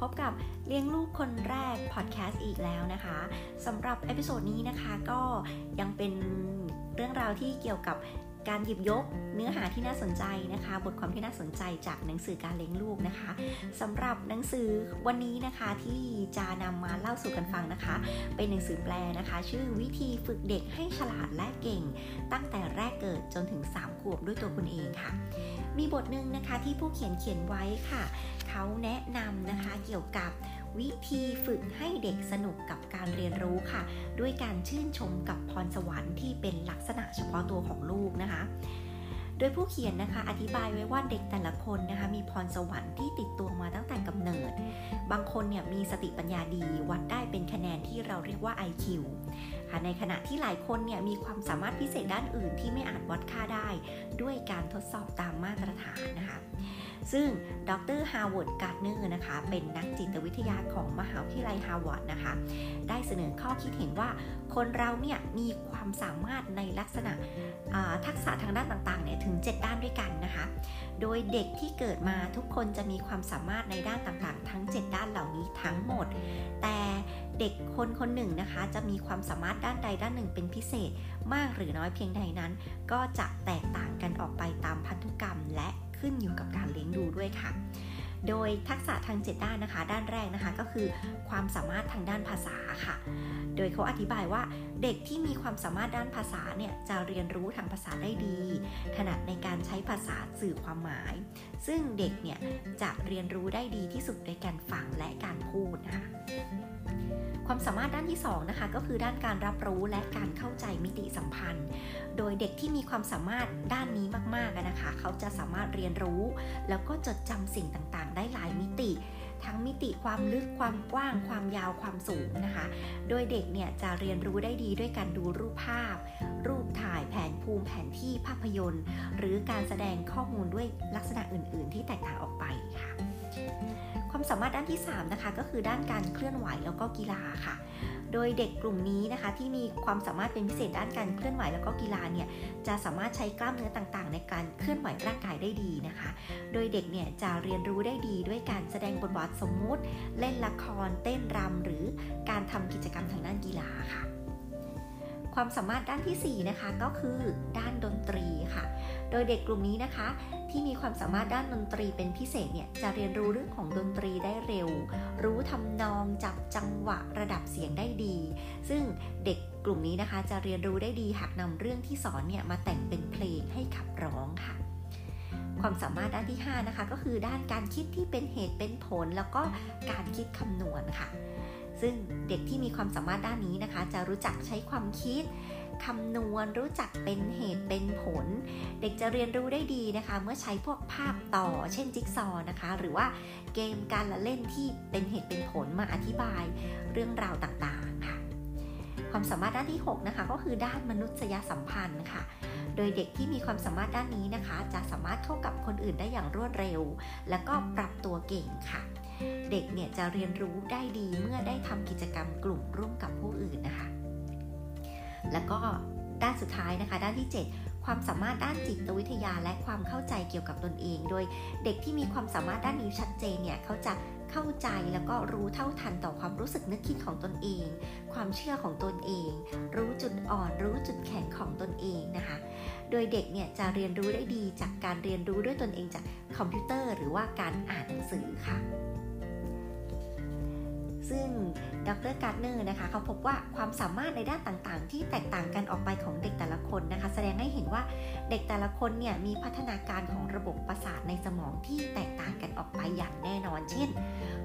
พบกับเลี้ยงลูกคนแรกพอดแคสต์อีกแล้วนะคะสำหรับ episode นี้นะคะก็ยังเป็นเรื่องราวที่เกี่ยวกับการหยิบยกเนื้อหาที่น่าสนใจนะคะ บทความที่น่าสนใจจากหนังสือการเลี้ยงลูกนะคะสำหรับหนังสือวันนี้นะคะที่จะนำมาเล่าสู่กันฟังนะคะ เป็นหนังสือแปลนะคะ ชื่อวิธีฝึกเด็กให้ฉลาดและเก่ง ตั้งแต่แรกเกิดจนถึง 3 ขวบด้วยตัวคุณเองค่ะ มีบทหนึ่งนะคะที่ผู้เขียนเขียนไว้ค่ะ เขาแนะนำนะคะเกี่ยวกับวิธีฝึกให้เด็กสนุกกับการเรียนรู้ค่ะ ด้วยการชื่นชมกับพรสวรรค์ที่เป็นลักษณะเฉพาะตัวของลูกนะคะ โดยผู้เขียนนะคะอธิบายไว้ว่าเด็กแต่ละคนนะคะมีพรสวรรค์ที่ติดตัวมาตั้งแต่กำเนิด บางคนเนี่ยมีสติปัญญาดีวัดได้เป็นคะแนนที่เราเรียกว่า IQ ค่ะในขณะที่หลายคนเนี่ยมีความสามารถพิเศษด้านอื่นที่ไม่อาจวัดค่าได้ ด้วยการทดสอบตามมาตรฐานนะคะ ซึ่งดรฮาวเวิร์ดการ์ดเนอร์นะคะ เป็นนักจิตวิทยาของมหาวิทยาลัยฮาร์วาร์ดนะคะ ได้เสนอข้อคิดเห็นว่าคนเราเนี่ยมีความสามารถในลักษณะทักษะทางด้านต่างๆเนี่ยถึง 7 ด้านด้วยกันนะคะ โดยเด็กที่เกิดมาทุกคนจะมีความสามารถในด้านต่างๆ ทั้ง 7 ด้านเหล่านี้ทั้งหมด แต่เด็กคนคนหนึ่งนะคะ จะมีความสามารถด้านใดด้านหนึ่งเป็นพิเศษ มากหรือน้อยเพียงใดนั้น ก็จะแตกต่างกันออกไปตามพันธุกรรมและ ขึ้นอยู่กับการเลี้ยงดูด้วยค่ะ โดยทักษะทางเจ็ดด้านนะคะ ด้านแรกนะคะก็คือความสามารถทางด้านภาษาค่ะ โดยเขาอธิบายว่าเด็กที่มีความสามารถด้านภาษาเนี่ยจะเรียนรู้ทางภาษาได้ดี ถนัดในการใช้ภาษาสื่อความหมาย ซึ่งเด็กเนี่ยจะเรียนรู้ได้ดีที่สุดโดยการฟังและการพูดนะคะความสามารถด้านที่2นะคะก็คือด้านการรับรู้และการเข้าใจมิติสัมพันธ์ โดยเด็กที่มีความสามารถด้านนี้มากๆนะคะ เขาจะสามารถเรียนรู้ แล้วก็จดจำสิ่งต่าง ได้หลายมิติ ทั้งมิติความลึกความกว้าง ความยาวความสูงนะคะ โดยเด็กเนี่ยจะเรียนรู้ได้ดีด้วยการดูรูปภาพ รูปถ่ายแผนภูมิแผนที่ภาพยนตร์ หรือการแสดงข้อมูลด้วยลักษณะอื่น ๆ ที่แตกต่างออกไปค่ะ ความสามารถด้านที่3นะคะก็คือด้านการเคลื่อนไหวแล้วก็กีฬาค่ะ โดยเด็กกลุ่มนี้นะคะที่มีความสามารถเป็นพิเศษด้านการเคลื่อนไหวแล้วก็กีฬาเนี่ยจะสามารถใช้กล้ามเนื้อต่างๆ ในการเคลื่อนไหวร่างกายได้ดีนะคะ โดยเด็กเนี่ยจะเรียนรู้ได้ดีด้วยการแสดงบทบาทสมมุติ เล่นละคร เต้นรำหรือการทำกิจกรรมทางด้านกีฬาค่ะ ความสามารถด้านที่4นะคะก็คือด้านดนตรีค่ะ โดยเด็กกลุ่มนี้นะคะ ที่มีความสามารถด้านดนตรีเป็นพิเศษเนี่ยจะเรียนรู้เรื่องของดนตรีได้เร็ว รู้ทำนองจับจังหวะระดับเสียงได้ดี ซึ่งเด็กกลุ่มนี้นะคะ จะเรียนรู้ได้ดีหากนำเรื่องที่สอนเนี่ยมาแต่งเป็นเพลงให้ขับร้องค่ะความสามารถด้านที่ 5 นะคะก็คือด้านการคิดที่เป็นเหตุเป็นผล แล้วก็การคิดคำนวณค่ะ ซึ่งเด็กที่มีความสามารถด้านนี้นะคะ จะรู้จักใช้ความคิด คำนวณ รู้จักเป็นเหตุเป็นผล เด็กจะเรียนรู้ได้ดีนะคะ เมื่อใช้พวกภาพต่อ เช่นจิ๊กซอนะคะ หรือว่าเกมการละเล่นที่เป็นเหตุเป็นผลมาอธิบายเรื่องราวต่างๆค่ะ ความสามารถด้านที่6นะคะก็คือด้านมนุษยสัมพันธ์ค่ะโดยเด็กที่มีความสามารถด้านนี้นะคะ จะสามารถเข้ากับคนอื่นได้อย่างรวดเร็ว แล้วก็ปรับตัวเก่งค่ะ เด็กเนี่ยจะเรียนรู้ได้ดีเมื่อได้ทำกิจกรรมกลุ่มร่วมกับผู้อื่นนะคะ แล้วก็ด้านสุดท้ายนะคะ ด้านที่ 7 ความสามารถด้านจิตวิทยาและความเข้าใจเกี่ยวกับตนเอง โดยเด็กที่มีความสามารถด้านนี้ชัดเจนเนี่ยเขาจะเข้าใจแล้วก็รู้เท่าทันต่อความรู้สึกนึกคิดของตนเอง ความเชื่อของตนเอง รู้จุดอ่อน รู้จุดแข็งของตนเองนะคะ โดยเด็กเนี่ยจะเรียนรู้ได้ดีจากการเรียนรู้ด้วยตนเองจากคอมพิวเตอร์ หรือว่าการอ่านหนังสือค่ะ ซึ่งดรการ์ดเนอร์นะคะเขาพบว่าความสามารถในด้านต่างๆ ที่แตกต่างกันออกไปของเด็กแต่ละคนนะคะ แสดงให้เห็นว่าเด็กแต่ละคนเนี่ยมีพัฒนาการของระบบประสาทในสมองที่แตกต่างกันออกไปอย่างแน่นอน เช่น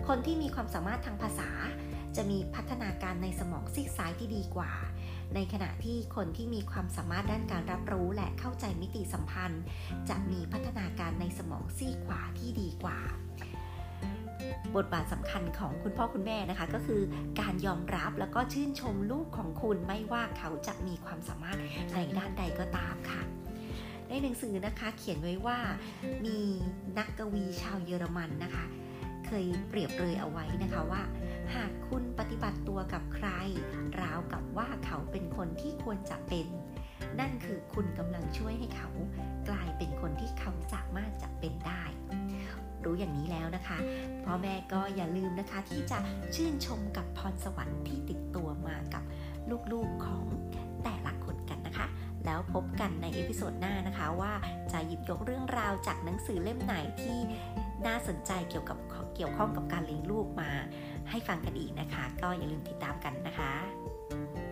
คนที่มีความสามารถทางภาษา จะมีพัฒนาการในสมองซีกซ้ายที่ดีกว่า ในขณะที่คนที่มีความสามารถด้านการรับรู้และเข้าใจมิติสัมพันธ์ จะมีพัฒนาการในสมองซีกขวาที่ดีกว่า บทบาทสำคัญของคุณพ่อคุณแม่นะคะ ก็คือการยอมรับแล้วก็ชื่นชมลูกของคุณไม่ว่าเขาจะมีความสามารถในด้านใดก็ตามค่ะในหนังสือนะคะเขียนไว้ว่ามีนักกวีชาวเยอรมันนะคะ เคยเปรียบเลยเอาไว้นะคะว่า หากคุณปฏิบัติตัวกับใคร ราวกับว่าเขาเป็นคนที่ควรจะเป็น นั่นคือคุณกำลังช่วยให้เขา กลายเป็นคนที่เขาสามารถจะ รู้อย่างนี้แล้วนะคะพ่อแม่ก็อย่าลืมนะคะที่จะชื่นชมกับพรสวรรค์ที่ติดตัวมากับลูกๆของแต่ละคนกันนะคะ แล้วพบกันใน episode หน้านะคะว่าจะหยิบยกเรื่องราวจากหนังสือเล่มไหนที่น่าสนใจเกี่ยวกับเกี่ยวข้องกับการเลี้ยงลูกมา ให้ฟังกันอีกนะคะ ก็อย่าลืมติดตามกันนะคะ